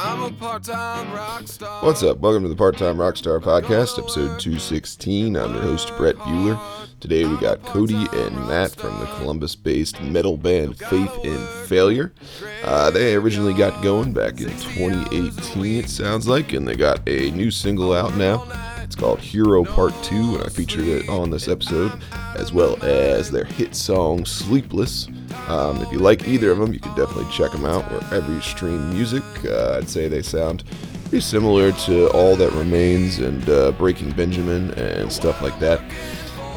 I'm a part-time rock star. What's up? Welcome to the Part Time Rockstar Podcast, episode 216. I'm your host, Brett Bueller. Today we got Cody and Matt from the Columbus based metal band Faith in Failure. Uh, they originally got going back in 2018, it sounds like, and they got a new single out now. It's called Hero Part 2, and I featured it on this episode, as well as their hit song Sleepless. Um, if you like either of them, you can definitely check them out wherever you stream music. Uh, I'd say they sound pretty similar to All That Remains and uh, Breaking Benjamin and stuff like that.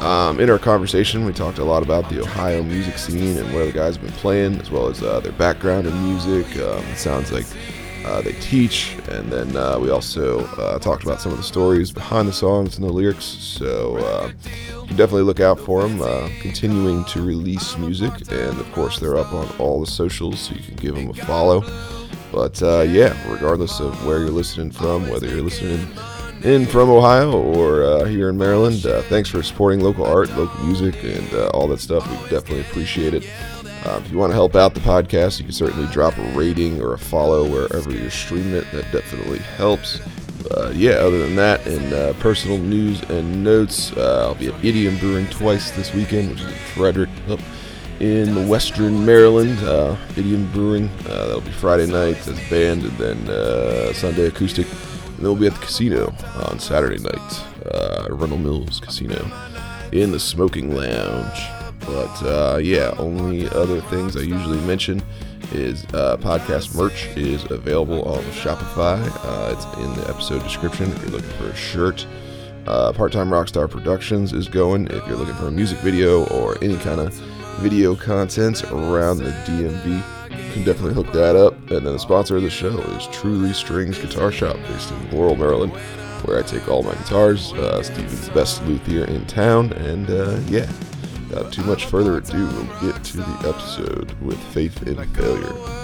Um, in our conversation, we talked a lot about the Ohio music scene and where the guys have been playing, as well as uh, their background in music. Um, it sounds like uh, they teach, and then uh, we also uh, talked about some of the stories behind the songs and the lyrics. So uh, you definitely look out for them. Uh, continuing to release music, and of course they're up on all the socials, so you can give them a follow. But uh, yeah, regardless of where you're listening from, whether you're listening in from Ohio or here in Maryland, thanks for supporting local art, local music, and all that stuff. We definitely appreciate it. Uh, if you want to help out the podcast, you can certainly drop a rating or a follow wherever you're streaming it. That definitely helps. Uh, yeah, other than that, in uh, personal news and notes, uh, I'll be at Idiom Brewing twice this weekend, which is in Frederick, up in Western Maryland. Uh, Idiom Brewing, uh, that'll be Friday night as band, and then Sunday acoustic. And then we'll be at the casino on Saturday night, uh, Arundel Mills Casino, in the smoking lounge. But uh, yeah, only other things I usually mention is uh, podcast merch is available on Shopify. Uh, it's in the episode description if you're looking for a shirt. Uh, Part Time Rockstar Productions is going if you're looking for a music video or any kind of video content around the DMV. You can definitely hook that up. And then the sponsor of the show is Truly Strings Guitar Shop based in Laurel, Maryland, where I take all my guitars. Uh, Steven's best luthier in town. And uh, yeah, Without too much further ado, we'll get to the episode with Faith in Failure.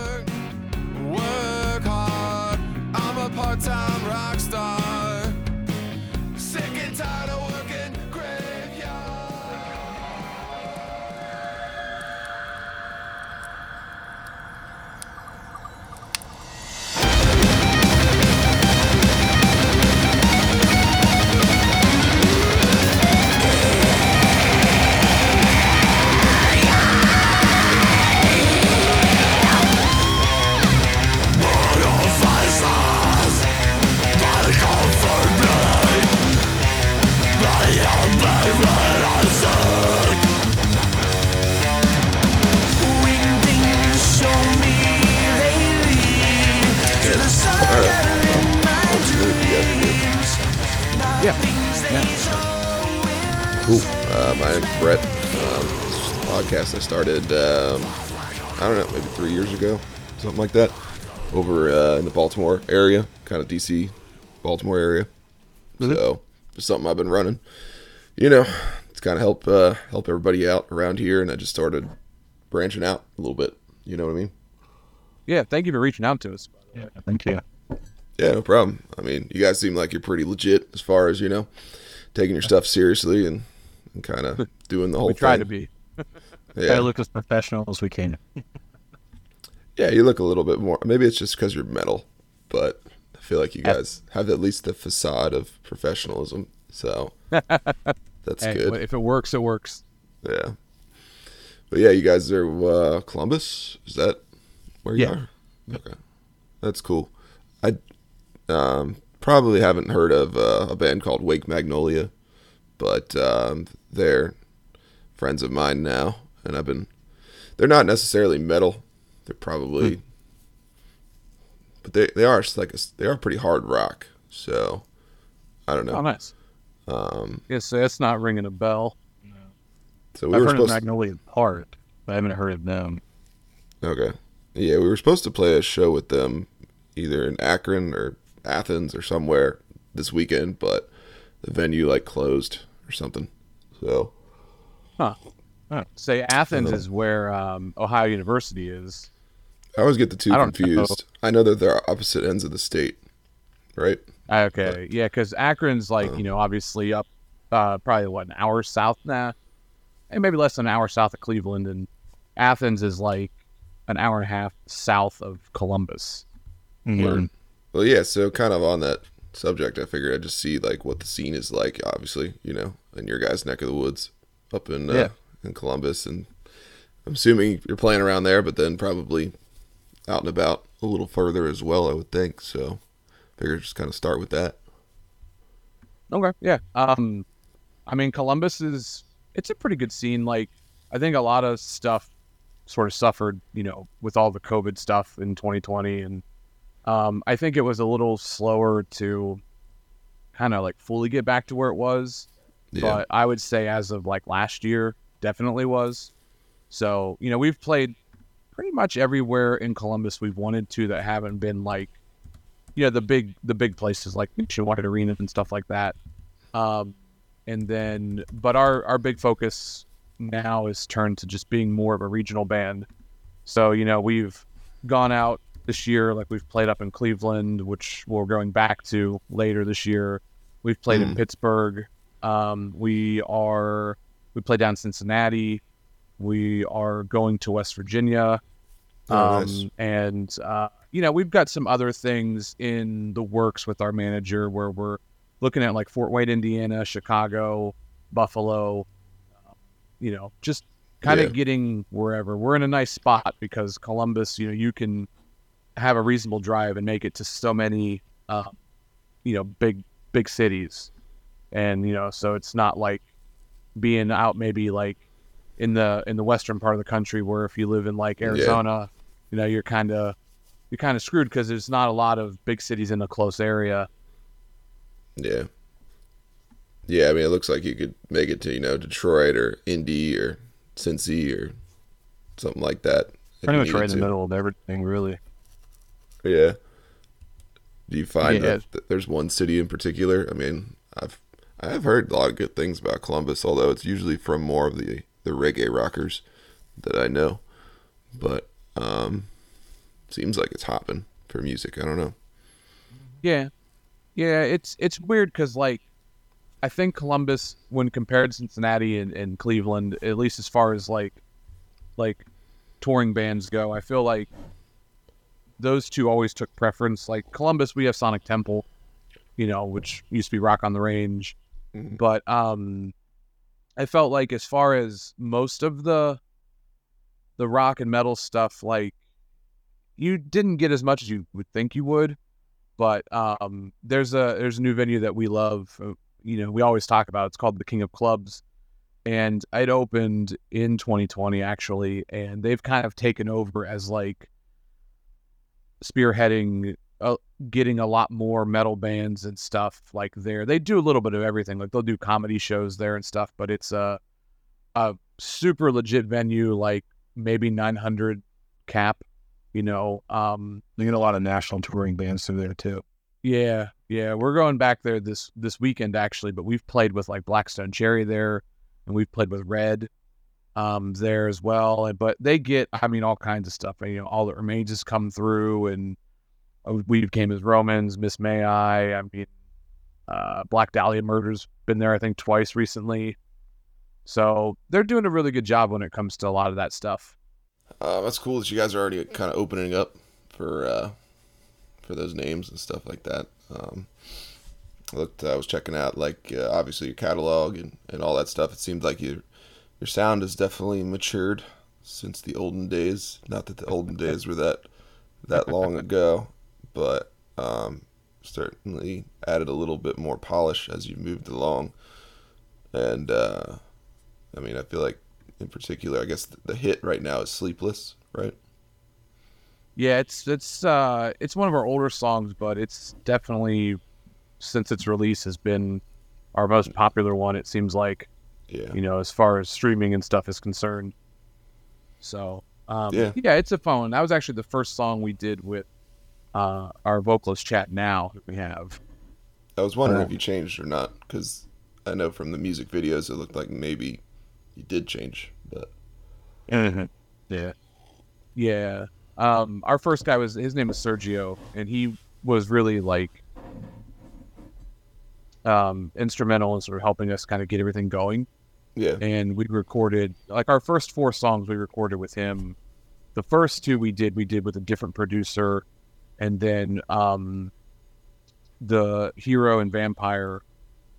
Podcast I started, um, I don't know, maybe three years ago, something like that, over uh, in the Baltimore area, kind of DC, Baltimore area. So, just something I've been running. You know, it's kind of help uh, help everybody out around here, and I just started branching out a little bit. You know what I mean? Yeah, thank you for reaching out to us. Yeah, thank you. Yeah, no problem. I mean, you guys seem like you're pretty legit as far as you know, taking your stuff seriously and, and kind of doing the whole We try thing. to be. Yeah. to look as professional as we can. yeah, you look a little bit more. Maybe it's just because you're metal, but I feel like you guys have at least the facade of professionalism. So that's Hey, good. If it works, it works. Yeah. But yeah, you guys are uh, Columbus. Is that where you Yeah. are? Okay, that's cool. I um, probably haven't heard of uh, a band called Wake Magnolia, but um, they're friends of mine now, and I've been. They're not necessarily metal. They're probably, but they they are like a, they are pretty hard rock. So I don't know. Oh, nice. Um, yeah, so that's not ringing a bell. so we I've were heard of supposed. to, Magnolia Heart, but I haven't heard of them. Okay. Yeah, we were supposed to play a show with them either in Akron or Athens or somewhere this weekend, but the venue like closed or something. So Huh. Say Athens is where um, Ohio University is. I always get the two I confused. I know that they're opposite ends of the state, right? Okay, yeah, because Akron's like you know obviously up, uh, probably what an hour south now, and maybe less than an hour south of Cleveland, and Athens is like an hour and a half south of Columbus. Mhm. Well, yeah. So kind of on that subject, I figured I'd just see like what the scene is like. Obviously, you know, in your guys' neck of the woods, up in uh, Yeah. In Columbus, and I'm assuming you're playing around there, but then probably out and about a little further as well. I would think. So, Figure just kind of start with that. Okay, yeah. Um, I mean, Columbus is it's a pretty good scene. Like, I think a lot of stuff sort of suffered, you know, with all the COVID stuff in 2020, and um, I think it was a little slower to kind of like fully get back to where it was. Yeah. But I would say as of like last year, definitely was. So you know, we've played pretty much everywhere in Columbus we've wanted to that haven't been like you know the big the big places like Nationwide Arena and stuff like that. Um, and then, but our our big focus now is turned to just being more of a regional band. So you know we've gone out this year, like we've played up in Cleveland, which we're going back to later this year. We've played in Mm. Pittsburgh. Um, we are we play down Cincinnati. We are going to West Virginia. Oh, um, nice. And uh, you know, we've got some other things in the works with our manager where we're looking at like Fort Wayne, Indiana, Chicago, Buffalo. uh, You know, just kind of Yeah. getting wherever. We're in a nice spot because Columbus. You know, you can have a reasonable drive and make it to so many, uh, you know, big big cities, and you know, so it's not like being out maybe like in the in the western part of the country where if you live in like Arizona, you know, you're kind of you're kind of screwed because there's not a lot of big cities in a close area. Yeah. Yeah, I mean, it looks like you could make it to, you know, Detroit or Indy or Cincy or something like that. Pretty much right in needed the middle of everything, really. Yeah. Do you find Yeah. that, that there's one city in particular? I mean, I've I've heard a lot of good things about Columbus, although it's usually from more of the the reggae rockers that I know. But um seems like it's hopping for music. I don't know. Yeah, yeah, it's it's weird because like I think Columbus, when compared to Cincinnati and, and Cleveland, at least as far as like like touring bands go, I feel like those two always took preference. Like Columbus, we have Sonic Temple, you know, which used to be Rock on the Range, Mhm. but um, I felt like as far as most of the the rock and metal stuff, like you didn't get as much as you would think you would but um, there's a there's a new venue that we love. uh, You know, we always talk about. It's called the King of Clubs, and it opened in 2020 actually, and they've kind of taken over as like spearheading, uh, getting a lot more metal bands and stuff like there. They do a little bit of everything. Like they'll do comedy shows there and stuff, but it's a a super legit venue, like maybe 900 cap. You know, um, They get a lot of national touring bands through there too. yeah, yeah, we're going back there this this weekend actually, but we've played with like Black Stone Cherry there, and we've played with Red, um, there as well. And but they get, I mean, all kinds of stuff. You know, all that remains has come through, and we came as Romans, Miss May I. I mean, uh, Black Dahlia Murders been there I think twice recently, so they're doing a really good job when it comes to a lot of that stuff. Uh, that's cool that you guys are already kind of opening up for uh, for those names and stuff like that. Um, I looked, I was checking out like uh, obviously your catalog and, and all that stuff. It seems like your your sound has definitely matured since the olden days. Not that the olden days were that that long ago, but um, certainly added a little bit more polish as you moved along. And uh, I mean, I feel like in particular, I guess the, hit right now is "Sleepless," right? Yeah, it's it's uh it's one of our older songs, but it's definitely since its release has been our most popular one. It seems like Yeah. you know as far as streaming and stuff is concerned. So um, Yeah. yeah, it's a fun. one. That was actually the first song we did with uh, our vocalist Chad now that we have. I was wondering if you changed or not because I know from the music videos it looked like maybe you did change, but Yeah. Yeah. Um, our first guy was his name was Sergio, and he was really like um, instrumental in sort of helping us kind of get everything going. yeah, And we recorded like our first four songs we recorded with him. The first two we did we did with a different producer, and then um, the hero and vampire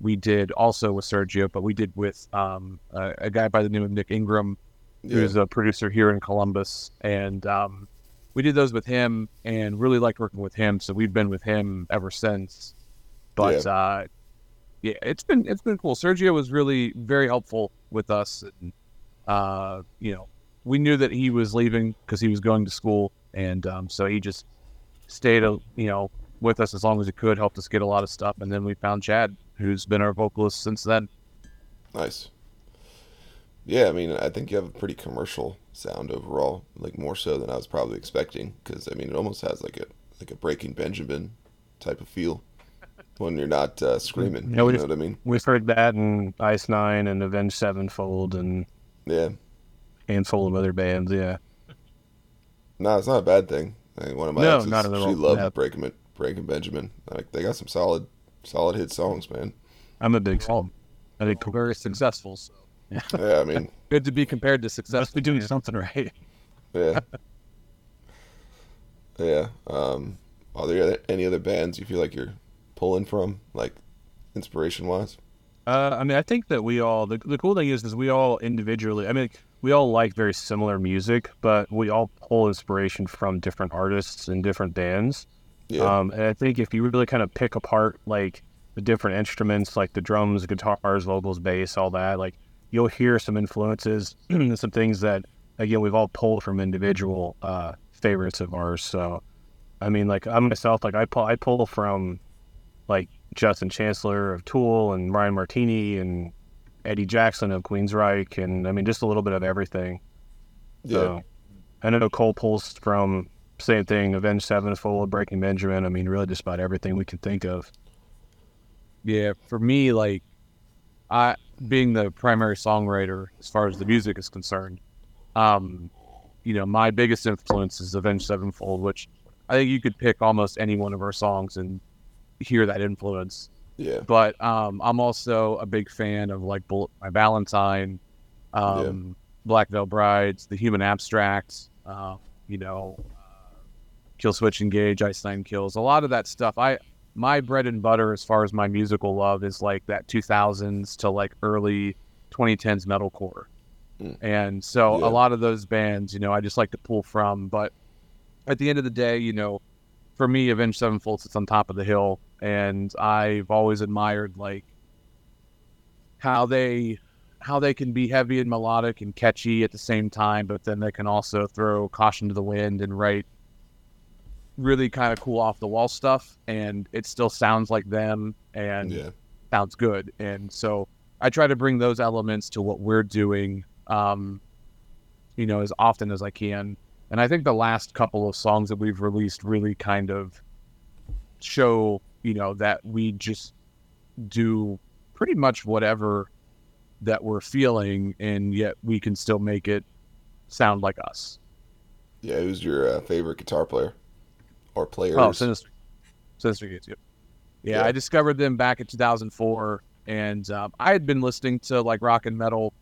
we did also with Sergio, but we did with um, a, a guy by the name of Nick Ingram, Yeah. who's a producer here in Columbus, and um, we did those with him and really liked working with him. So we've been with him ever since. But Yeah. uh, yeah, it's been it's been cool. Sergio was really very helpful with us, and uh, you know, we knew that he was leaving because he was going to school, and um, so he just stayed, uh, you know, with us as long as he could, helped us get a lot of stuff, and then we found Chad, who's been our vocalist since then. Nice. Yeah, I mean, I think you have a pretty commercial sound overall, like more so than I was probably expecting. Because I mean, it almost has like a like a Breaking Benjamin type of feel when you're not uh, screaming. Yeah, you know what I mean? We've heard that in Ice Nine and Avenged Sevenfold and Yeah. a handful of other bands. Yeah. No, it's not a bad thing. I mean, one of my No, exes, not at all. she loved Yeah. Breaking Ben- Breaking Benjamin. Like they got some solid solid hit songs, man. I'm a big fan. I think Very successful. So. Yeah, I mean, Good to be compared to success. must be doing something right. yeah, yeah. Um, are there any other bands you feel like you're pulling from, like inspiration wise? Uh, I mean, I think that we all the, the cool thing is is we all individually. I mean, we all like very similar music, but we all pull inspiration from different artists and different bands. Yeah, Um, and I think if you really kind of pick apart like the different instruments, like the drums, guitars, vocals, bass, all that, like you'll hear some influences and some things that again we've all pulled from individual uh, favorites of ours. So, I mean, like I myself, like I pull, I pull from like Justin Chancellor of Tool and Ryan Martinie and Eddie Jackson of Queensryche, and I mean just a little bit of everything. yeah, So, I know Cole pulls from same thing, Avenged Sevenfold, Breaking Benjamin. I mean, really just about everything we can think of. Yeah, for me, like I being the primary songwriter as far as the music is concerned, um, you know, my biggest influence is Avenged Sevenfold, which I think you could pick almost any one of our songs and hear that influence. Yeah, But um, I'm also a big fan of like Bullet My Valentine, um, Black Veil Brides, The Human Abstract, uh, you know, uh, Killswitch Engage, Ice Nine Kills, a lot of that stuff. I my bread and butter as far as my musical love is like that 2000s to like early 2010s metalcore. Mm. And so Yeah. a lot of those bands, you know, I just like to pull from. But at the end of the day, you know, for me, Avenged Sevenfold sits on top of the hill, and I've always admired like how they how they can be heavy and melodic and catchy at the same time, but then they can also throw caution to the wind and write really kind of cool off the wall stuff, and it still sounds like them and yeah, sounds good. And so I try to bring those elements to what we're doing, um, you know, as often as I can. And I think the last couple of songs that we've released really kind of show, you know, that we just do pretty much whatever that we're feeling, and yet we can still make it sound like us. yeah. Who's your uh, favorite guitar player or players? Oh, Synyster, Synyster Gates. Yeah, Yeah. I discovered them back in 2004, and um, I had been listening to like rock and metal,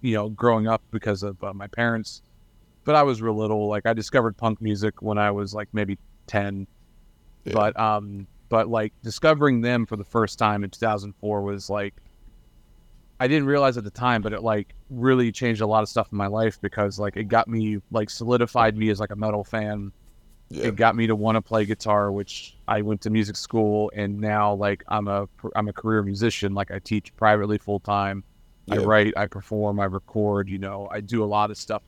you know, growing up because of uh, my parents. But I was real little. Like I discovered punk music when I was like maybe 10. Yeah. But um, but like discovering them for the first time in 2004 was like, I didn't realize at the time, but it like really changed a lot of stuff in my life because like it got me like solidified me as like a metal fan. Yeah, it got me to want to play guitar which i went to music school and now like i'm a i'm a career musician. Like i teach privately full time. I write i perform i record you know i do a lot of stuff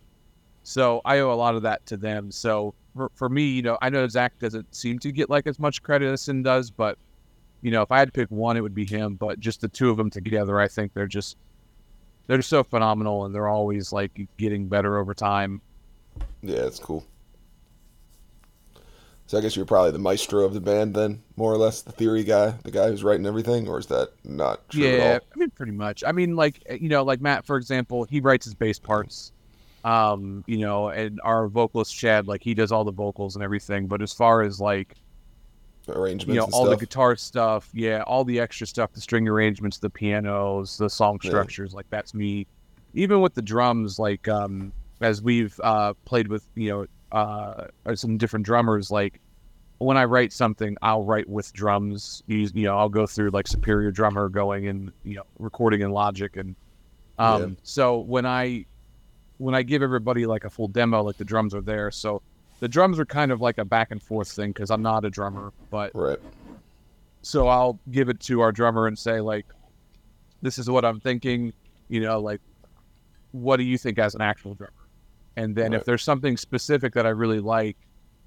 so i owe a lot of that to them so for, for me you know i know zach doesn't seem to get like as much credit as Syn does but you know if i had to pick one it would be him but just the two of them together i think they're just they're just so phenomenal and they're always like getting better over time yeah. It's cool. So I guess you're probably the maestro of the band, then, more or less, the theory guy, the guy who's writing everything, or is that not true yeah, at all? I mean, pretty much. I mean, like you know, like Matt, for example, he writes his bass parts. Um, you know, and our vocalist Chad, like he does all the vocals and everything. But as far as like Arrangements you know, all stuff. the guitar stuff, yeah, all the extra stuff, the string arrangements, the pianos, the song Yeah. structures, like that's me. Even with the drums, like um, as we've uh played with you know uh some different drummers, like when I write something, I'll write with drums. Use you know, I'll go through like Superior Drummer, going and you know, recording in Logic, and um, Yeah. so when I when I give everybody like a full demo, like the drums are there. So the drums are kind of like a back and forth thing because I'm not a drummer, but Right. so I'll give it to our drummer and say like, "This is what I'm thinking." You know, like, what do you think as an actual drummer? And then Right. if there's something specific that I really like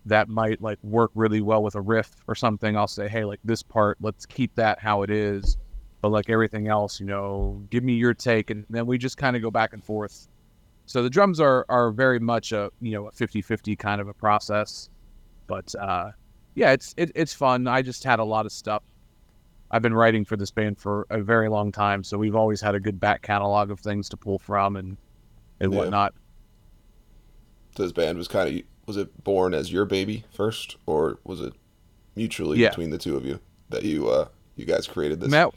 that might like work really well with a riff or something, I'll say, "Hey, like this part, let's keep that how it is." But like everything else, you know, give me your take, and then we just kind of go back and forth. So the drums are are very much a you know a 50-50 kind of a process, but uh, yeah, it's it, it's fun. I just had a lot of stuff. I've been writing for this band for a very long time, so we've always had a good back catalog of things to pull from and and Yeah. whatnot. So this band was kind of was it born as your baby first, or was it mutually Yeah. between the two of you that you uh you guys created this? Matt,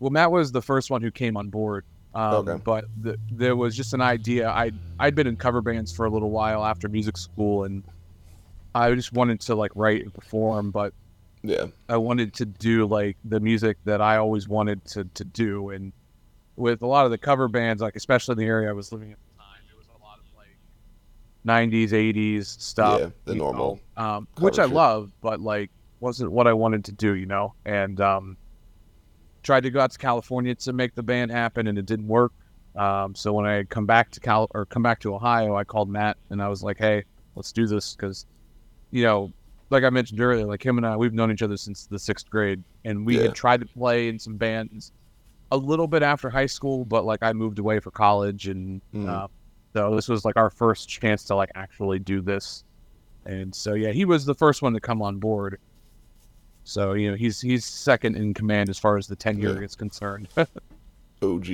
well, Matt was the first one who came on board. Um, Okay. But the, there was just an idea. I I'd been in cover bands for a little while after music school, and I just wanted to like write and perform, but Yeah. I wanted to do like the music that I always wanted to, to do. And with a lot of the cover bands, like especially in the area I was living at the time, there was a lot of like 90s, 80s stuff. Yeah, the normal know, um, which I shit. love, but like wasn't what I wanted to do, you know? And um, tried to go out to California to make the band happen, and it didn't work. Um, so when I had come back to Cal or come back to Ohio, I called Matt and I was like, "Hey, let's do this," because you know, like I mentioned earlier, like him and I, we've known each other since the sixth grade, and we Yeah. had tried to play in some bands a little bit after high school, but like I moved away for college, and Mhm. uh, so this was like our first chance to like actually do this. And so yeah, he was the first one to come on board. So you know he's he's second in command as far as the tenure Yeah. is concerned. OG.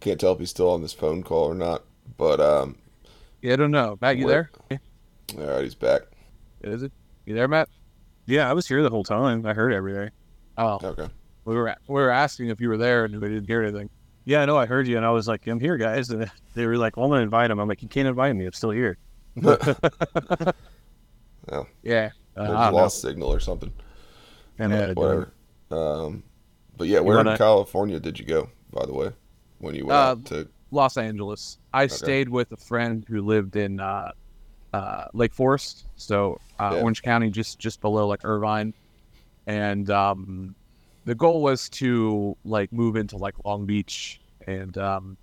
Can't tell if he's still on this phone call or not, but um, yeah, I don't know. Matt, you What- there? all right, he's back. Is it? You there, Matt? Yeah, I was here the whole time. I heard everything. Oh, Okay. we were we were asking if you were there, and we didn't hear anything. Yeah, I know. I heard you, and I was like, "I'm here, guys." And they were like, "Well, I'm gonna invite him." I'm like, "You can't invite me. I'm still here." Yeah, uh, Maybe I know. lost signal or something. And Yeah, uh, Whatever. Um, but yeah, where wanna- in California did you go? By the way, when you went Uh, out to Los Angeles. I stayed with a friend who lived in uh, uh, Lake Forest, so uh, Yeah. Orange County, just just below like Irvine, and um, the goal was to like move into like Long Beach and um,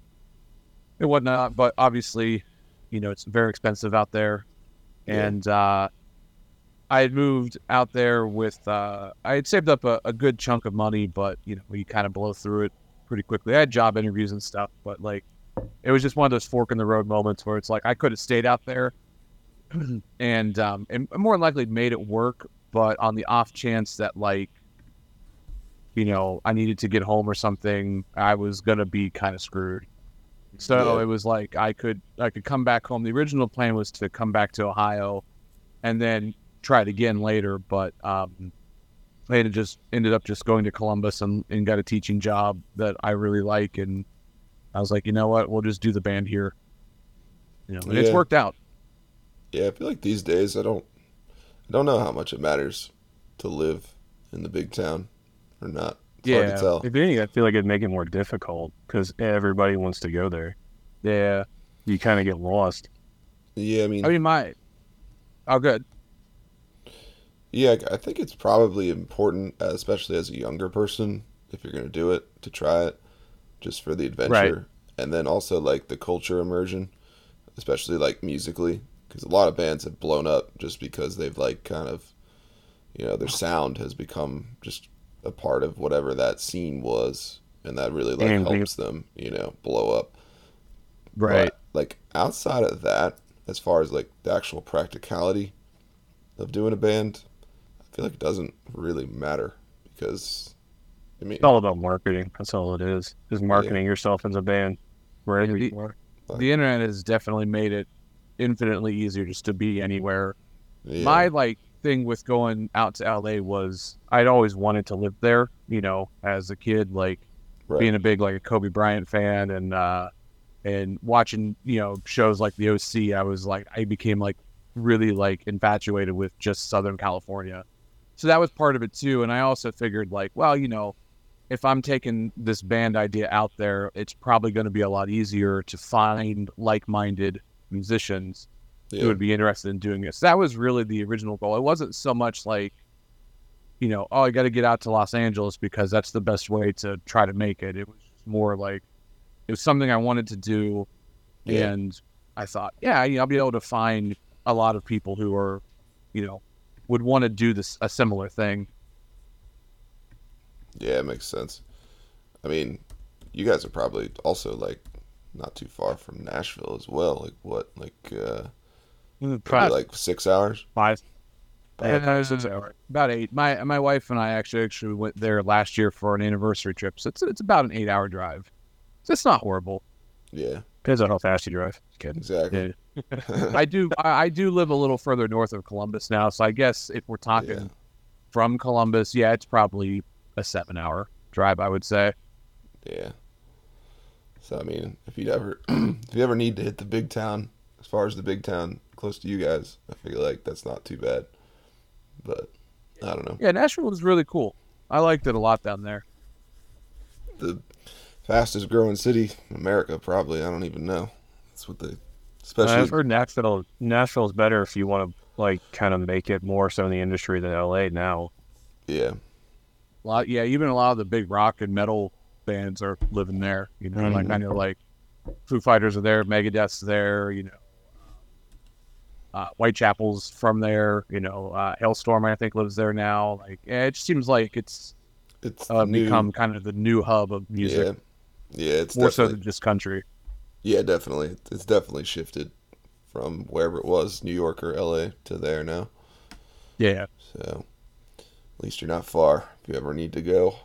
and whatnot. But obviously, you know, it's very expensive out there, Yeah. and uh, I had moved out there with uh, I had saved up a, a good chunk of money, but you know, we kind of blow through it pretty quickly. I had job interviews and stuff, but like it was just one of those fork in the road moments where it's like I could have stayed out there and um and more than likely made it work, but on the off chance that like you know, I needed to get home or something, I was gonna be kind of screwed. So Yeah. it was like I could I could come back home. The original plan was to come back to Ohio and then try it again later, but um I ended just ended up just going to Columbus and, and got a teaching job that I really like and I was like, you know what, we'll just do the band here. You know, and it's worked out. Yeah, I feel like these days I don't I don't know how much it matters to live in the big town or not. It's hard Yeah. to tell. if anything, I feel like it'd make it more difficult because everybody wants to go there. Yeah. You kind of get lost. Yeah, I mean, I mean my Oh good. Yeah, I think it's probably important, uh, especially as a younger person, if you're going to do it, to try it just for the adventure. And then also like the culture immersion, especially like musically, because a lot of bands have blown up just because they've like kind of, you know, their sound has become just a part of whatever that scene was. And that really like And helps them, you know, blow up. Right. But, like outside of that, as far as like the actual practicality of doing a band, I feel like it doesn't really matter because I mean, It's all about marketing. That's all it is. Is marketing yourself as a band wherever Yeah, you are. the internet has definitely made it infinitely easier just to be anywhere. yeah, My like thing with going out to LA was I'd always wanted to live there, you know, as a kid, like right. being a big like a Kobe Bryant fan and uh and watching, you know, shows like the OC, I was like I became like really like infatuated with just Southern California. So that was part of it too. And I also figured like, well, you know, if I'm taking this band idea out there, it's probably going to be a lot easier to find like-minded musicians Yeah. who would be interested in doing this. That was really the original goal. It wasn't so much like, you know, oh, I got to get out to Los Angeles because that's the best way to try to make it. It was more like it was something I wanted to do, Yeah. and I thought, yeah, you know, I'll be able to find a lot of people who are, you know, would want to do this a similar thing. Yeah, it makes sense. I mean, you guys are probably also like not too far from Nashville as well. Like what? Like uh probably Probably like six hours. five. Five. And I was about eight. My my wife and I actually actually went there last year for an anniversary trip. So it's it's about an eight hour drive. So it's not horrible. Yeah, Depends on how fast you drive. Kidding. exactly. I do I, I do live a little further north of Columbus now, so I guess if we're talking Yeah. from Columbus, yeah, it's probably a seven hour drive, I would say. Yeah. So I mean, if you ever if you ever need to hit the big town, as far as the big town close to you guys, I feel like that's not too bad. But I don't know. Yeah, Nashville was really cool. I liked it a lot down there. The fastest growing city in America, probably. I don't even know. That's what they, especially. I've heard Nashville. Nashville's better if you want to like kind of make it more so in the industry than LA now. yeah, A lot, yeah, even a lot of the big rock and metal bands are living there. You know, like Mhm. I know like Foo Fighters are there, Megadeth's there. You know, uh, Whitechapel's from there. You know, uh, Halestorm I think lives there now. Like, yeah, it just seems like it's it's uh, new- become kind of the new hub of music, Yeah, yeah, it's more so than just country. Yeah, definitely. It's definitely shifted from wherever it was, New York or L.A. to there now. Yeah, So at least you're not far if you ever need to go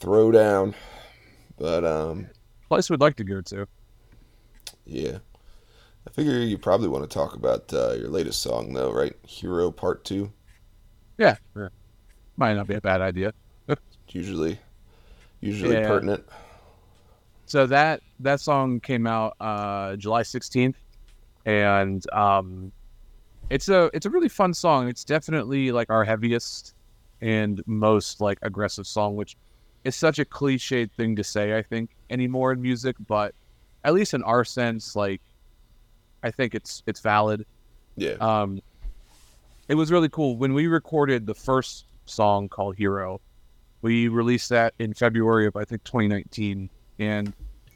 throw down. But um, place we'd like to go to. yeah, I figure you probably want to talk about uh, your latest song though, right? Hero Part Two. Yeah, yeah. might not be a bad idea. Usually, usually Yeah. pertinent. So that that song came out uh, July sixteenth, and um, it's a it's a really fun song. It's definitely like our heaviest and most like aggressive song, which is such a cliched thing to say. I think anymore in music, but at least in our sense, like I think it's it's valid. Yeah, Um, it was really cool when we recorded the first song called Hero. We released that in February of I think 2019, and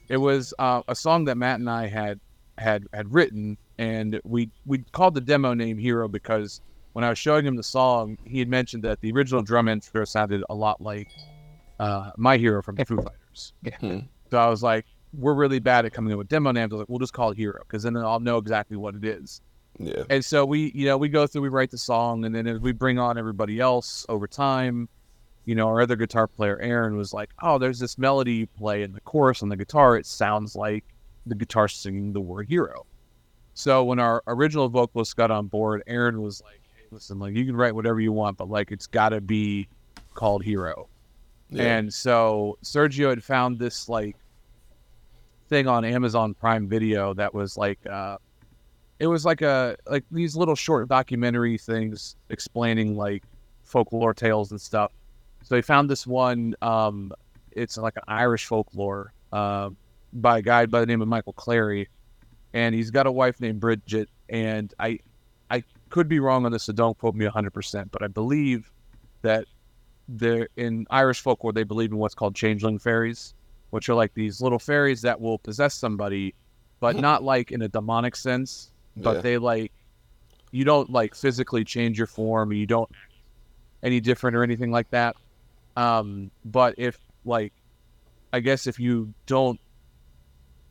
it was uh, a song that Matt and I had had had written, and we we called the demo name Hero because when I was showing him the song, he had mentioned that the original drum intro sounded a lot like uh, My Hero from the Foo Fighters. Hmm. So I was like, we're really bad at coming up with demo names. I was like, we'll just call it Hero because then I'll know exactly what it is. yeah, And so we, you know, we go through, we write the song, and then as we bring on everybody else over time, you know, our other guitar player, Aaron, was like, oh, there's this melody you play in the chorus on the guitar. It sounds like the guitar singing the word hero. So when our original vocalist got on board, Aaron was like, hey, listen, like, you can write whatever you want, but like, it's got to be called Hero. yeah. And so Sergio had found this like thing on Amazon Prime Video that was like uh it was like a like these little short documentary things explaining like folklore tales and stuff. So he found this one um it's like an Irish folklore uh, by a guy by the name of Michael Cleary and he's got a wife named Bridget and I I could be wrong on this so don't quote me 100% but I believe that they're in Irish folklore they believe in what's called changeling fairies, which are like these little fairies that will possess somebody, but not like in a demonic sense. But Yeah. they like you don't like physically change your form, you don't any different or anything like that. Um, but if like I guess if you don't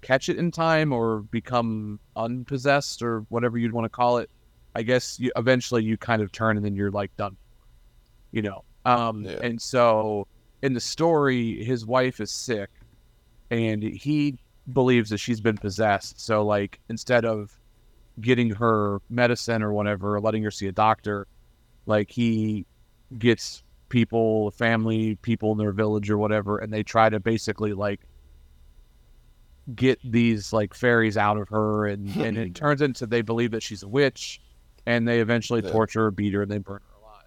catch it in time or become unpossessed or whatever you'd want to call it, I guess you eventually you kind of turn and then you're like done. You know. Um Yeah. and so in the story his wife is sick and he believes that she's been possessed. So like instead of getting her medicine or whatever, or letting her see a doctor, like he gets people, family, people in their village or whatever, and they try to basically like get these like fairies out of her and, and it turns into they believe that she's a witch and they eventually torture her, beat her, and they burn her alive.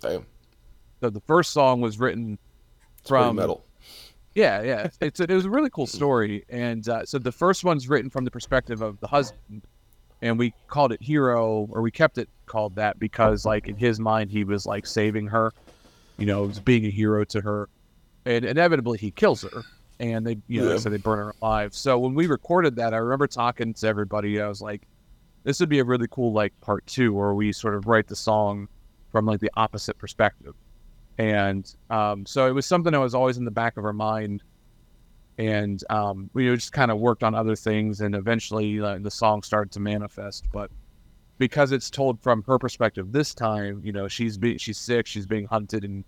Damn. So the first song was written It's from metal. yeah, yeah. It's it was a really cool story, and uh, so the first one's written from the perspective of the husband, and we called it Hero, or we kept it called that because, like, in his mind, he was like saving her, you know, being a hero to her, and inevitably he kills her, and they, you know, Yeah. so they burn her alive. So when we recorded that, I remember talking to everybody. I was like, this would be a really cool like part two, where we sort of write the song from like the opposite perspective and um, so it was something that was always in the back of our mind and um, we just kind of worked on other things and eventually uh, the song started to manifest but because it's told from her perspective this time you know she's be- she's sick she's being hunted and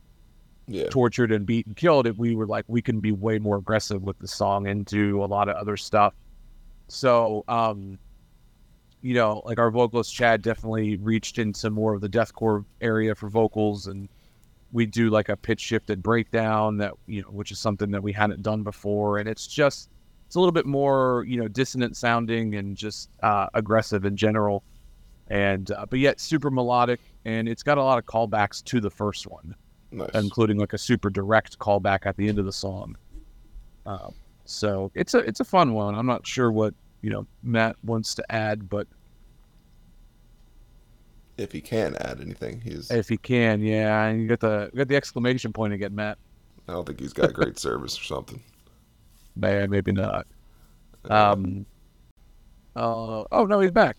Yeah. tortured and beaten killed it we were like we can be way more aggressive with the song and do a lot of other stuff so um you know like our vocalist chad definitely reached into more of the deathcore area for vocals and we do like a pitch shifted breakdown that you know which is something that we hadn't done before and it's just it's a little bit more you know dissonant sounding and just uh, aggressive in general and uh, but yet super melodic and it's got a lot of callbacks to the first one Nice. including like a super direct callback at the end of the song. Um, so it's a it's a fun one. I'm not sure what you know Matt wants to add, but if he can add anything, he's. if he can, yeah, and you got the you got the exclamation point again, Matt. I don't think he's got great service or something. Man, maybe not. Um. Uh, oh no, he's back.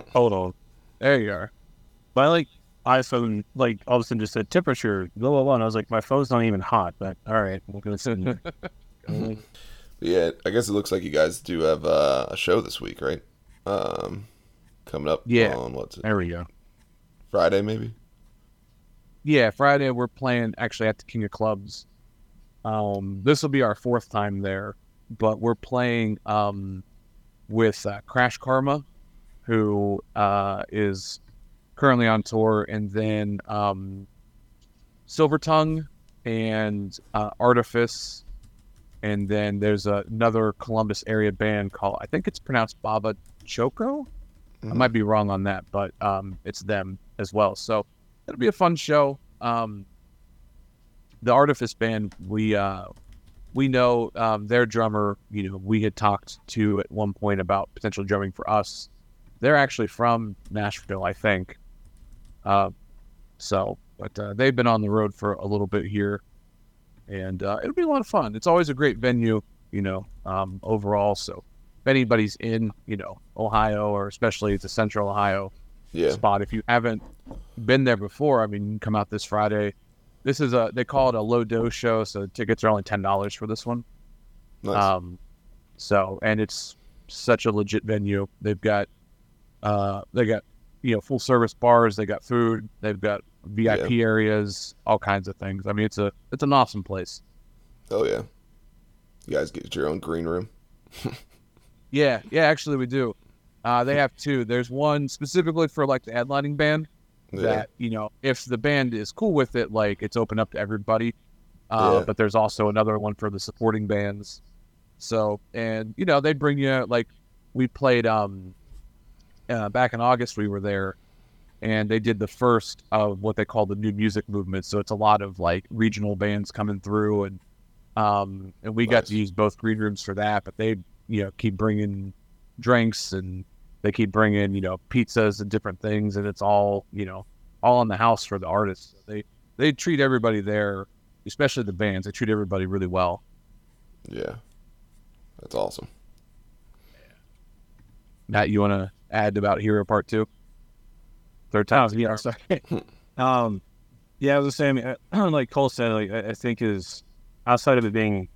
Hold on. There you are. My like iPhone, like all of a sudden just said temperature, blah blah blah. And I was like, my phone's not even hot, but all right, we'll go see. But yeah, I guess it looks like you guys do have uh, a show this week, right? Um, coming up Yeah. on what's it? there we go. Friday, maybe. Yeah, Friday we're playing actually at the King of Clubs. Um, this will be our fourth time there, but we're playing um, with uh, Crash Karma, who uh, is currently on tour, and then um, Silver Tongue and uh, Artifice, and then there's another Columbus area band called I think it's pronounced Baba Choco. I Mhm. might be wrong on that, but um, it's them as well. So it'll be a fun show. Um, the Artifice band, we uh, we know um, their drummer. You know, we had talked to at one point about potential drumming for us. They're actually from Nashville, I think. Uh, so, but uh, they've been on the road for a little bit here, and uh, it'll be a lot of fun. It's always a great venue, you know, um, overall. So, if anybody's in, you know, Ohio or especially the Central Ohio, Yeah. spot. If you haven't been there before, I mean, you can come out this Friday. This is a they call it a low dose show, so tickets are only ten dollars for this one. Nice. Um, so and it's such a legit venue. They've got uh they got you know full service bars, they got food, they've got VIP areas, all kinds of things. I mean, it's a it's an awesome place. oh yeah. You guys get your own green room. Yeah, yeah, actually we do. Uh, they have two. There's one specifically for like the headlining band. Yeah. that you know if the band is cool with it like it's open up to everybody uh, Yeah. but there's also another one for the supporting bands so and you know they bring you like we played um uh, back in august we were there and they did the first of what they call the new music movement so it's a lot of like regional bands coming through and um and we got to use both green rooms for that but they you know keep bringing drinks and they keep bringing you know pizzas and different things and it's all you know all in the house for the artists they they treat everybody there especially the bands they treat everybody really well Yeah. That's awesome. matt you want to add about hero part two third Oh, time yeah, sorry. um, yeah, I was just saying, I mean, like Cole said, like I, think is outside of it being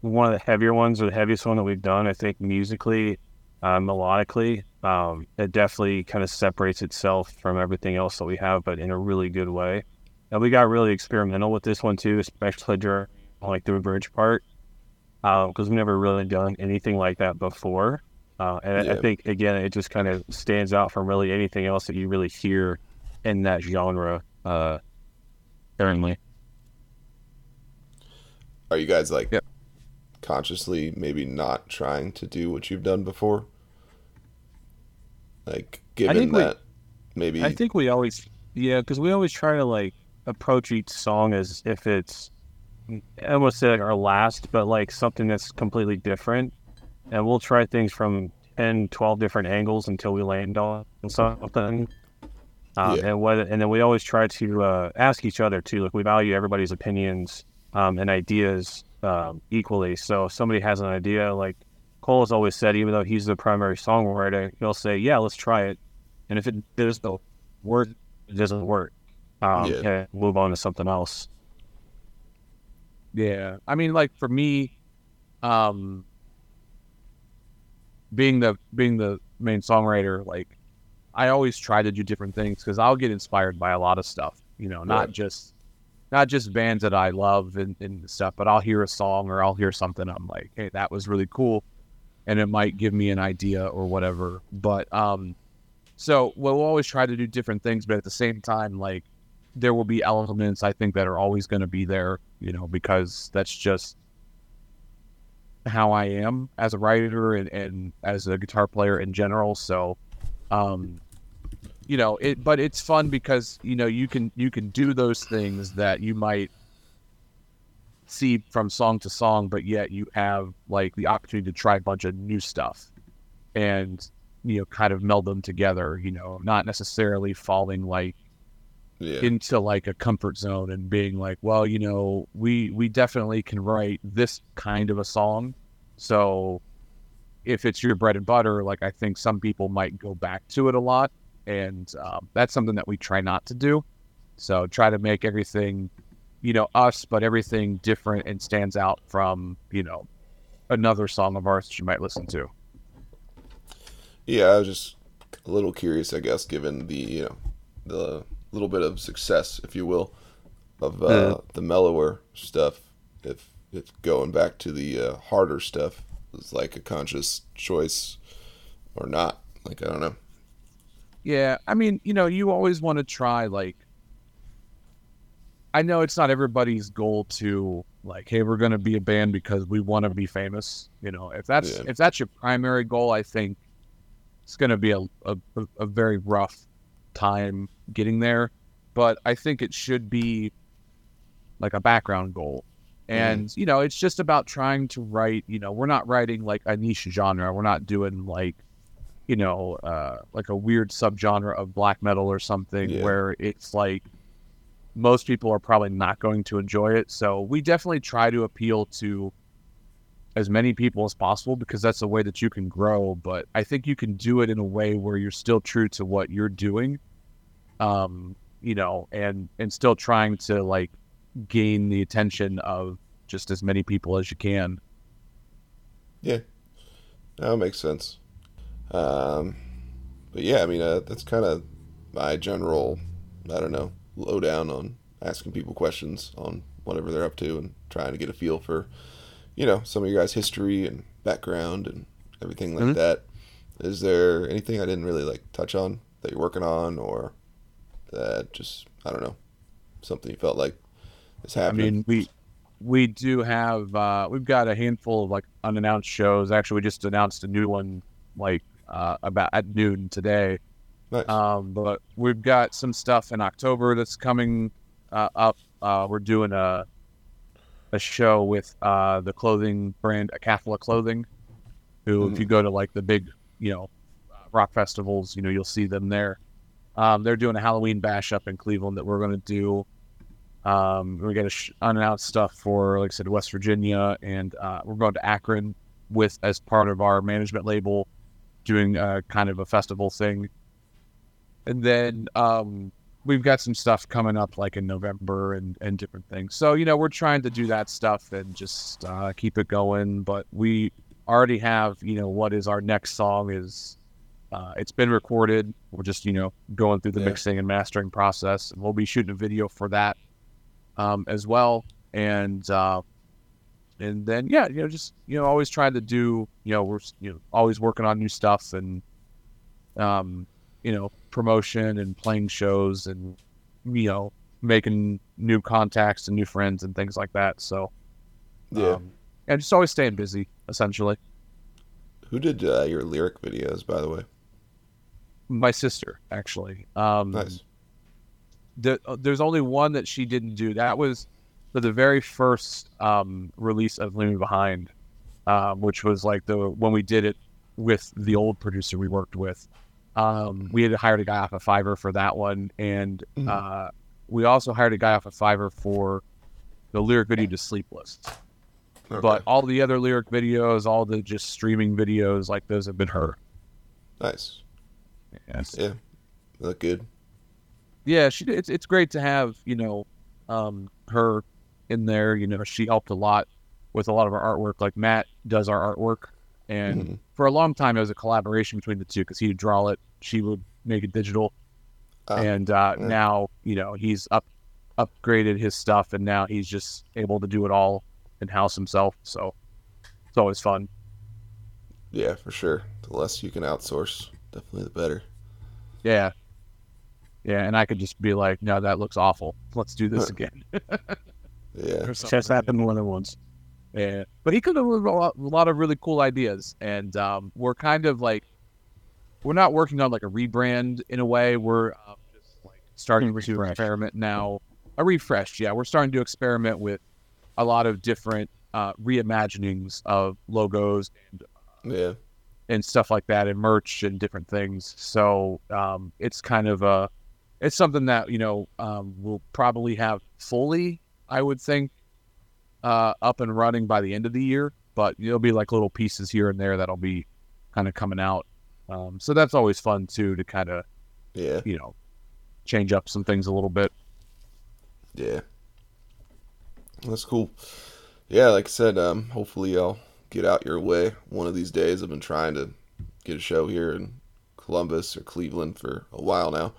one of the heavier ones or the heaviest one that we've done. I think musically, uh, melodically, um, it definitely kind of separates itself from everything else that we have, but in a really good way. And we got really experimental with this one too, especially during like the bridge part, because we've never really done anything like that before. Uh, and I- I think again, it just kind of stands out from really anything else that you really hear in that genre. Uh, currently, Are you guys like Yep. consciously maybe not trying to do what you've done before? Like, given think we- that maybe I think we always, yeah, because we always try to like approach each song as if it's, I won't say like our last, but like something that's completely different. And we'll try things from 10, 12 different angles until we land on something. Um, Yeah. And whether, and then we always try to uh, ask each other too. Like we value everybody's opinions um, and ideas um, equally. So if somebody has an idea, like Cole has always said, even though he's the primary songwriter, he'll say, "Yeah, let's try it." And if it doesn't work, it doesn't work. Um, Yeah. yeah, move on to something else. Yeah. I mean, like for me, um, being the being the main songwriter, like I always try to do different things because I'll get inspired by a lot of stuff. You know, not Right. just not just bands that I love and, and stuff, but I'll hear a song or I'll hear something. I'm like, hey, that was really cool, and it might give me an idea or whatever. But um, so we'll always try to do different things, but at the same time, like there will be elements I think that are always going to be there, you know, because that's just how I am as a writer and, and as a guitar player in general. So, um, you know, it, but it's fun because, you know, you can, you can do those things that you might see from song to song, but yet you have like the opportunity to try a bunch of new stuff and, you know, kind of meld them together, you know, not necessarily falling like, yeah, into like a comfort zone and being like, well, you know, we we definitely can write this kind of a song. So if it's your bread and butter, like I think some people might go back to it a lot, and um, that's something that we try not to do. So try to make everything, you know, us, but everything different and stands out from you know another song of ours that you might listen to. yeah. I was just a little curious, I guess, given the you know the little bit of success, if you will, of uh, Yeah. the mellower stuff. If if going back to the uh, harder stuff was like a conscious choice or not, like I don't know. Yeah, I mean, you know, you always want to try like I know it's not everybody's goal to like, hey, we're going to be a band because we want to be famous. You know, if that's Yeah. if that's your primary goal, I think it's going to be a, a a very rough time getting there. But I think it should be like a background goal. And you know, it's just about trying to write. You know, we're not writing like a niche genre. We're not doing like you know, uh, like a weird subgenre of black metal or something Yeah. where it's like most people are probably not going to enjoy it. So we definitely try to appeal to as many people as possible because that's the way that you can grow. But I think you can do it in a way where you're still true to what you're doing, um, you know, and and still trying to like gain the attention of just as many people as you can. Yeah, that makes sense. Um, but yeah, I mean, uh, that's kind of my general, I don't know, lowdown on asking people questions on whatever they're up to and trying to get a feel for, you know, some of your guys' history and background and everything like Mhm. that. Is there anything I didn't really like touch on that you're working on or that just, I don't know, something you felt like is happening? I mean, we we do have uh, we've got a handful of like unannounced shows. Actually, we just announced a new one like uh, about at noon today. nice. Um, but we've got some stuff in October that's coming uh, up. Uh, we're doing a a show with uh, the clothing brand Akathla Clothing, who, if Mhm. you go to like the big, you know, rock festivals, you know, you'll see them there. Um, they're doing a Halloween bash up in Cleveland that we're going to do. Um, we got a sh- unannounced stuff for, like I said, West Virginia, and uh, we're going to Akron with as part of our management label, doing uh, kind of a festival thing. And then um, we've got some stuff coming up like in November and, and different things. So, you know, we're trying to do that stuff and just uh, keep it going. But we already have, you know, what is our next song is uh, it's been recorded. We're just, you know, going through the Yeah. mixing and mastering process. And we'll be shooting a video for that um, as well. And, uh, and then, yeah, you know, just, you know, always trying to do, you know, we're, you know, always working on new stuff and, um, you know, promotion and playing shows and, you know, making new contacts and new friends and things like that. So, yeah. um, and just always staying busy, essentially. Who did uh, your lyric videos, by the way? my sister actually. Um, Nice. the, uh, there's only one that she didn't do. That was for the very first um, release of Leave Me Behind, um, which was like the when we did it with the old producer we worked with. Um, we had hired a guy off of Fiverr for that one, and Mhm. uh, we also hired a guy off of Fiverr for the lyric video to Sleepless. Okay. But all the other lyric videos, all the just streaming videos, like those have been her. nice. Yes. Yeah. Look good. yeah, she it's it's great to have you know um, her in there. You know, she helped a lot with a lot of our artwork. Like Matt does our artwork, and Mhm. for a long time it was a collaboration between the two because he'd draw it, she would make it digital, Ah, and uh, yeah. now you know he's up upgraded his stuff, and now he's just able to do it all in house himself. So it's always fun. Yeah, for sure. The less you can outsource, definitely the better. Yeah. Yeah, and I could just be like, no, that looks awful. Let's do this again. Yeah. or something. Just happened more than once. Yeah, but he could have a lot, a lot of really cool ideas, and um, we're kind of like, we're not working on like a rebrand in a way. We're um, just like starting to experiment now. A refresh, yeah. We're starting to experiment with a lot of different uh, reimaginings of logos and Yeah. and stuff like that, and merch and different things. So um, it's kind of a, it's something that you know um, we'll probably have fully, I would think, uh, up and running by the end of the year. But there'll be like little pieces here and there that'll be kind of coming out. Um, so that's always fun too to kind of Yeah. you know change up some things a little bit. Yeah. That's cool. Yeah, like I said, um, hopefully I'll get out your way one of these days. I've been trying to get a show here in Columbus or Cleveland for a while now.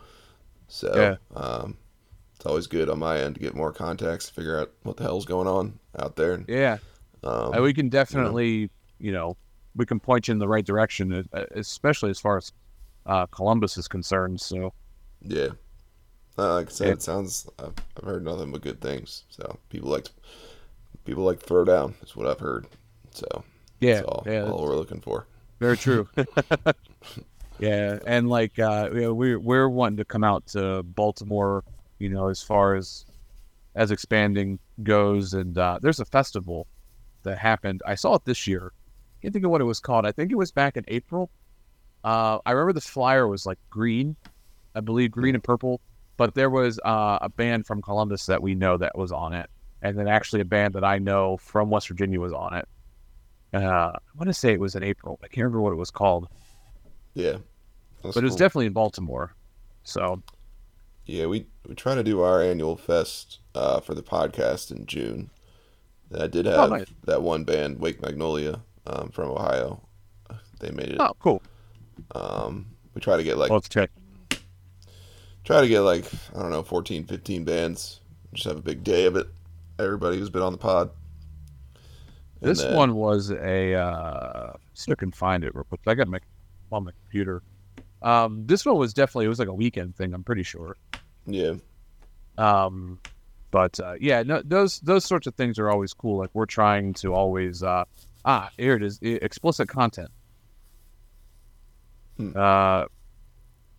So Yeah. um, it's always good on my end to get more contacts, figure out what the hell's going on out there. Yeah, um, Uh, we can definitely you know we can point you in the right direction, uh, especially as far as uh, Columbus is concerned. So. yeah. Uh, like I said, Yeah. it sounds. I've, I've heard nothing but good things. So people like to, people like to throw down. Is what I've heard. So Yeah, that's all, yeah, all we're looking for. Very true. yeah, and like uh, you know, we're we're wanting to come out to Baltimore, you know, as far as as expanding goes, and uh, there's a festival that happened. I saw it this year. Can't think of what it was called. I think it was back in April. Uh, I remember the flyer was like green, I believe green and purple, but there was uh, a band from Columbus that we know that was on it, and then actually a band that I know from West Virginia was on it. Uh, I want to say it was in April. I can't remember what it was called, Yeah. But it was definitely in Baltimore. So Yeah, we we try to do our annual fest uh, for the podcast in June. And I did have Oh, nice. that one band, Wake Magnolia, um, from Ohio. They made it. oh, cool. Um, we try to get like let's check. try to get like I don't know 14, 15 bands. Just have a big day of it. Everybody who's been on the pod. And This then- one was a. Uh, see if I can find it real quick. I got my on my computer. Um, this one was definitely it was like a weekend thing. I'm pretty sure. Yeah, Um, but uh, yeah, no, those those sorts of things are always cool. Like we're trying to always uh, ah here it is explicit content. Hmm. Uh,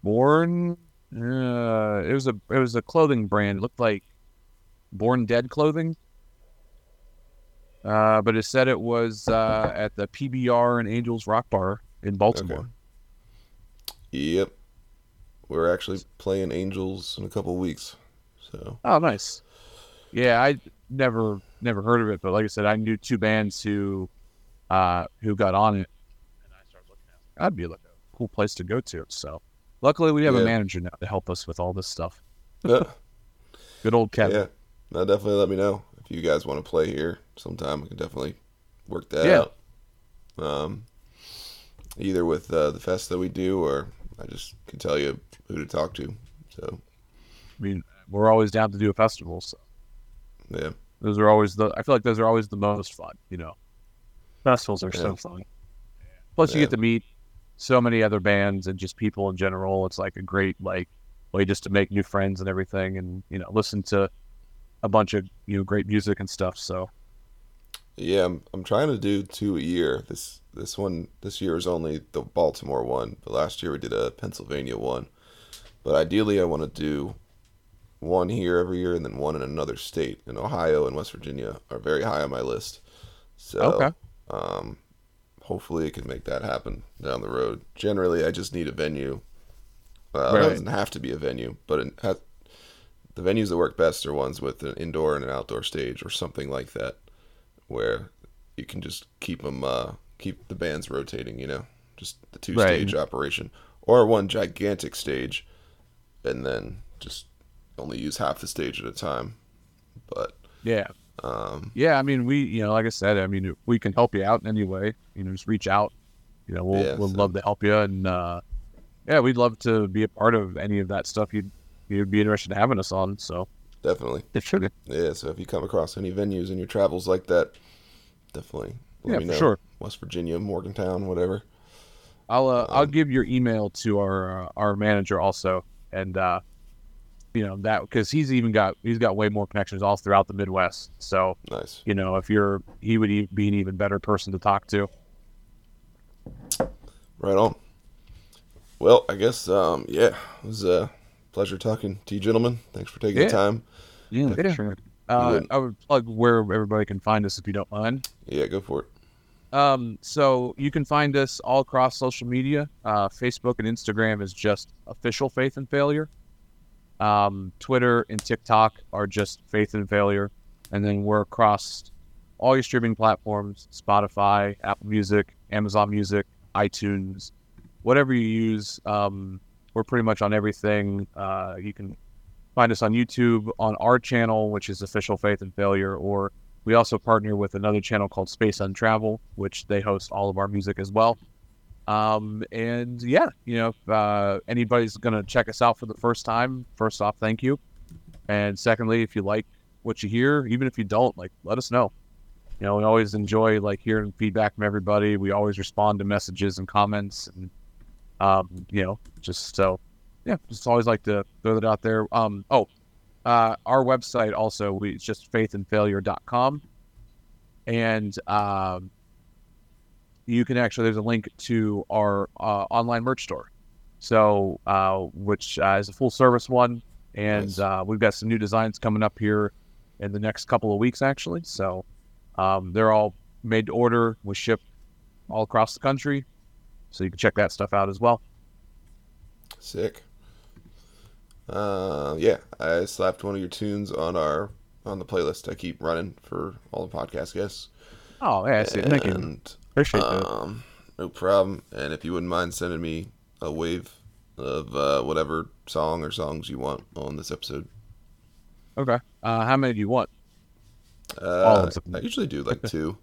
born. Uh, it was a it was a clothing brand. It looked like Born Dead clothing. Uh, but it said it was uh, at the PBR and Angels Rock Bar in Baltimore. Okay. yep. We're actually playing Angels in a couple weeks. So Oh, nice. Yeah, I never never heard of it, but like I said, I knew two bands who uh who got on it, and I started looking at it. That'd be like a cool place to go to. So, luckily, we have Yeah. a manager now to help us with all this stuff. yeah, Good old Kevin. yeah. No, definitely let me know if you guys want to play here sometime. We can definitely work that Yeah. out. Um, either with uh, the fest that we do, or I just can tell you who to talk to. So I mean, we're always down to do a festival. So yeah, those are always the. I feel like those are always the most fun. You know. Festivals are Yeah. so fun. Plus, you get to meet so many other bands and just people in general. It's like a great like way just to make new friends and everything, and you know, listen to a bunch of you know great music and stuff. So yeah. I'm I'm trying to do two a year. This this one this year is only the Baltimore one, but last year we did a Pennsylvania one. But ideally, I want to do one here every year and then one in another state. And Ohio and West Virginia are very high on my list. So, Okay. um, hopefully, I can make that happen down the road. Generally, I just need a venue. Uh, Right. It doesn't have to be a venue, but it has, the venues that work best are ones with an indoor and an outdoor stage or something like that, where you can just keep them, uh, keep the bands rotating. You know, just the two Right. stage operation, or one gigantic stage, and then just only use half the stage at a time. But Yeah. um, Yeah, I mean, we, you know, like I said, I mean, we can help you out in any way. You know, just reach out. You know, we'll Yeah, we'll so- love to help you, and uh, yeah, we'd love to be a part of any of that stuff you'd you'd be interested in having us on. So definitely, it should. yeah. So if you come across any venues in your travels like that, definitely let Yeah, me for know. sure. West Virginia, Morgantown, whatever. I'll uh, I'll Um, give your email to our uh, our manager also, and uh, you know that because he's even got he's got way more connections all throughout the Midwest. So Nice. you know if you're he would e- be an even better person to talk to. Right on. Well, I guess um, yeah, it was a pleasure talking to you, gentlemen. Thanks for taking Yeah. the time. Yeah, Yeah, sure. Uh, I would plug where everybody can find us if you don't mind. Yeah, go for it. Um, so you can find us all across social media. Uh, Facebook and Instagram is just official Faith in Failure. Um, Twitter and TikTok are just Faith in Failure, and then we're across all your streaming platforms: Spotify, Apple Music, Amazon Music, iTunes, whatever you use. Um, we're pretty much on everything. Uh, you can find us on YouTube on our channel, which is Official Faith in Failure, or we also partner with another channel called Space on Travel, which they host all of our music as well. Um, and yeah, you know, if uh, anybody's going to check us out for the first time, first off, thank you. And secondly, if you like what you hear, even if you don't, like, let us know. You know, we always enjoy like hearing feedback from everybody. We always respond to messages and comments, and um, you know, just so yeah, just always like to throw that out there. Um, oh, uh, our website also we it's just faithinfailure.com and um, you can actually there's a link to our uh, online merch store. So uh, which uh, is a full service one. And Nice. uh, we've got some new designs coming up here in the next couple of weeks actually. So um, they're all made to order we ship all across the country. So you can check that stuff out as well. Sick. Uh, yeah, I slapped one of your tunes on our on the playlist I keep running for all the podcast guests. oh yeah I see. thank you And appreciate that um, no problem. And if you wouldn't mind sending me a wave of uh, whatever song or songs you want on this episode. okay uh, how many do you want Uh. I usually do like two.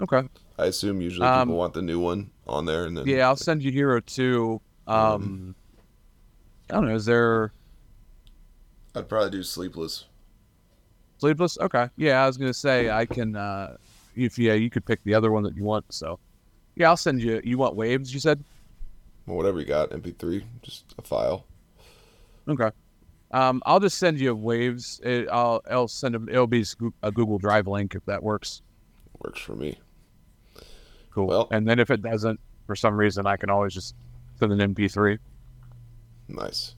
okay I assume usually Um, people want the new one on there, and then Yeah, I'll send you Hero 2. Um, I don't know. Is there I'd probably do Sleepless. Sleepless? Okay. Yeah, I was gonna say I can. Uh, if yeah, you could pick the other one that you want. So, yeah, I'll send you. You want waves? You said. Or whatever you got, MP3, just a file. Okay. Um, I'll just send you waves. It, I'll I'll send them. It'll be a Google Drive link if that works. Works for me. Cool. Well- and then if it doesn't, for some reason, I can always just send an MP3. Nice.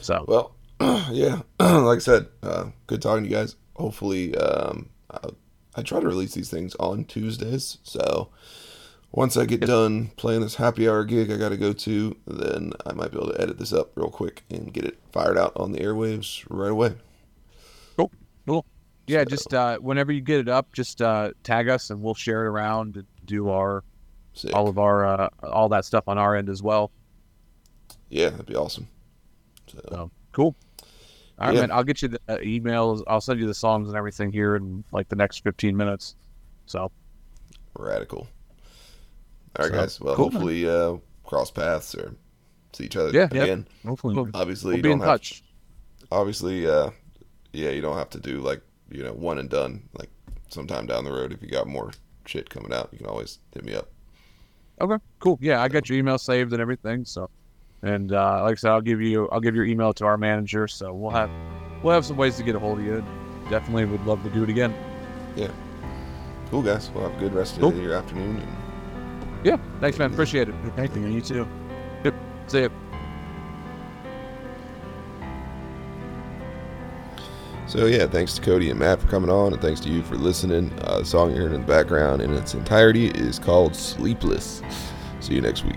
So Well, yeah, like I said, uh, good talking to you guys. Hopefully, um, I, I try to release these things on Tuesdays. So once I get done playing this happy hour gig I got to go to, then I might be able to edit this up real quick and get it fired out on the airwaves right away. Cool. Yeah, just uh, whenever you get it up, just uh, tag us and we'll share it around and do our Sick. all of our uh, all that stuff on our end as well. Yeah, that'd be awesome. So, So cool. All right, Yeah. man. I'll get you the uh, emails. I'll send you the songs and everything here in like the next fifteen minutes. So radical. All right, So, guys. Well, cool, hopefully, uh, cross paths or see each other Yeah, yeah. again. Hopefully. Cool. Obviously, we'll you be don't have touch. obviously, uh, yeah, you don't have to do like you know one and done. Like sometime down the road, if you got more shit coming out, you can always hit me up. Okay, cool. Yeah, I got your email saved and everything. So, and uh, like I said, I'll give you I'll give your email to our manager. So we'll have we'll have some ways to get a hold of you. Definitely would love to do it again. Yeah. Cool, guys. Well, have a good rest Cool. of your afternoon, and Yeah, thanks, man. Appreciate it. Thank you. You too. Yep. See ya. So yeah, thanks to Cody and Matt for coming on, and thanks to you for listening. Uh, the song you're hearing in the background in its entirety is called "Sleepless." See you next week.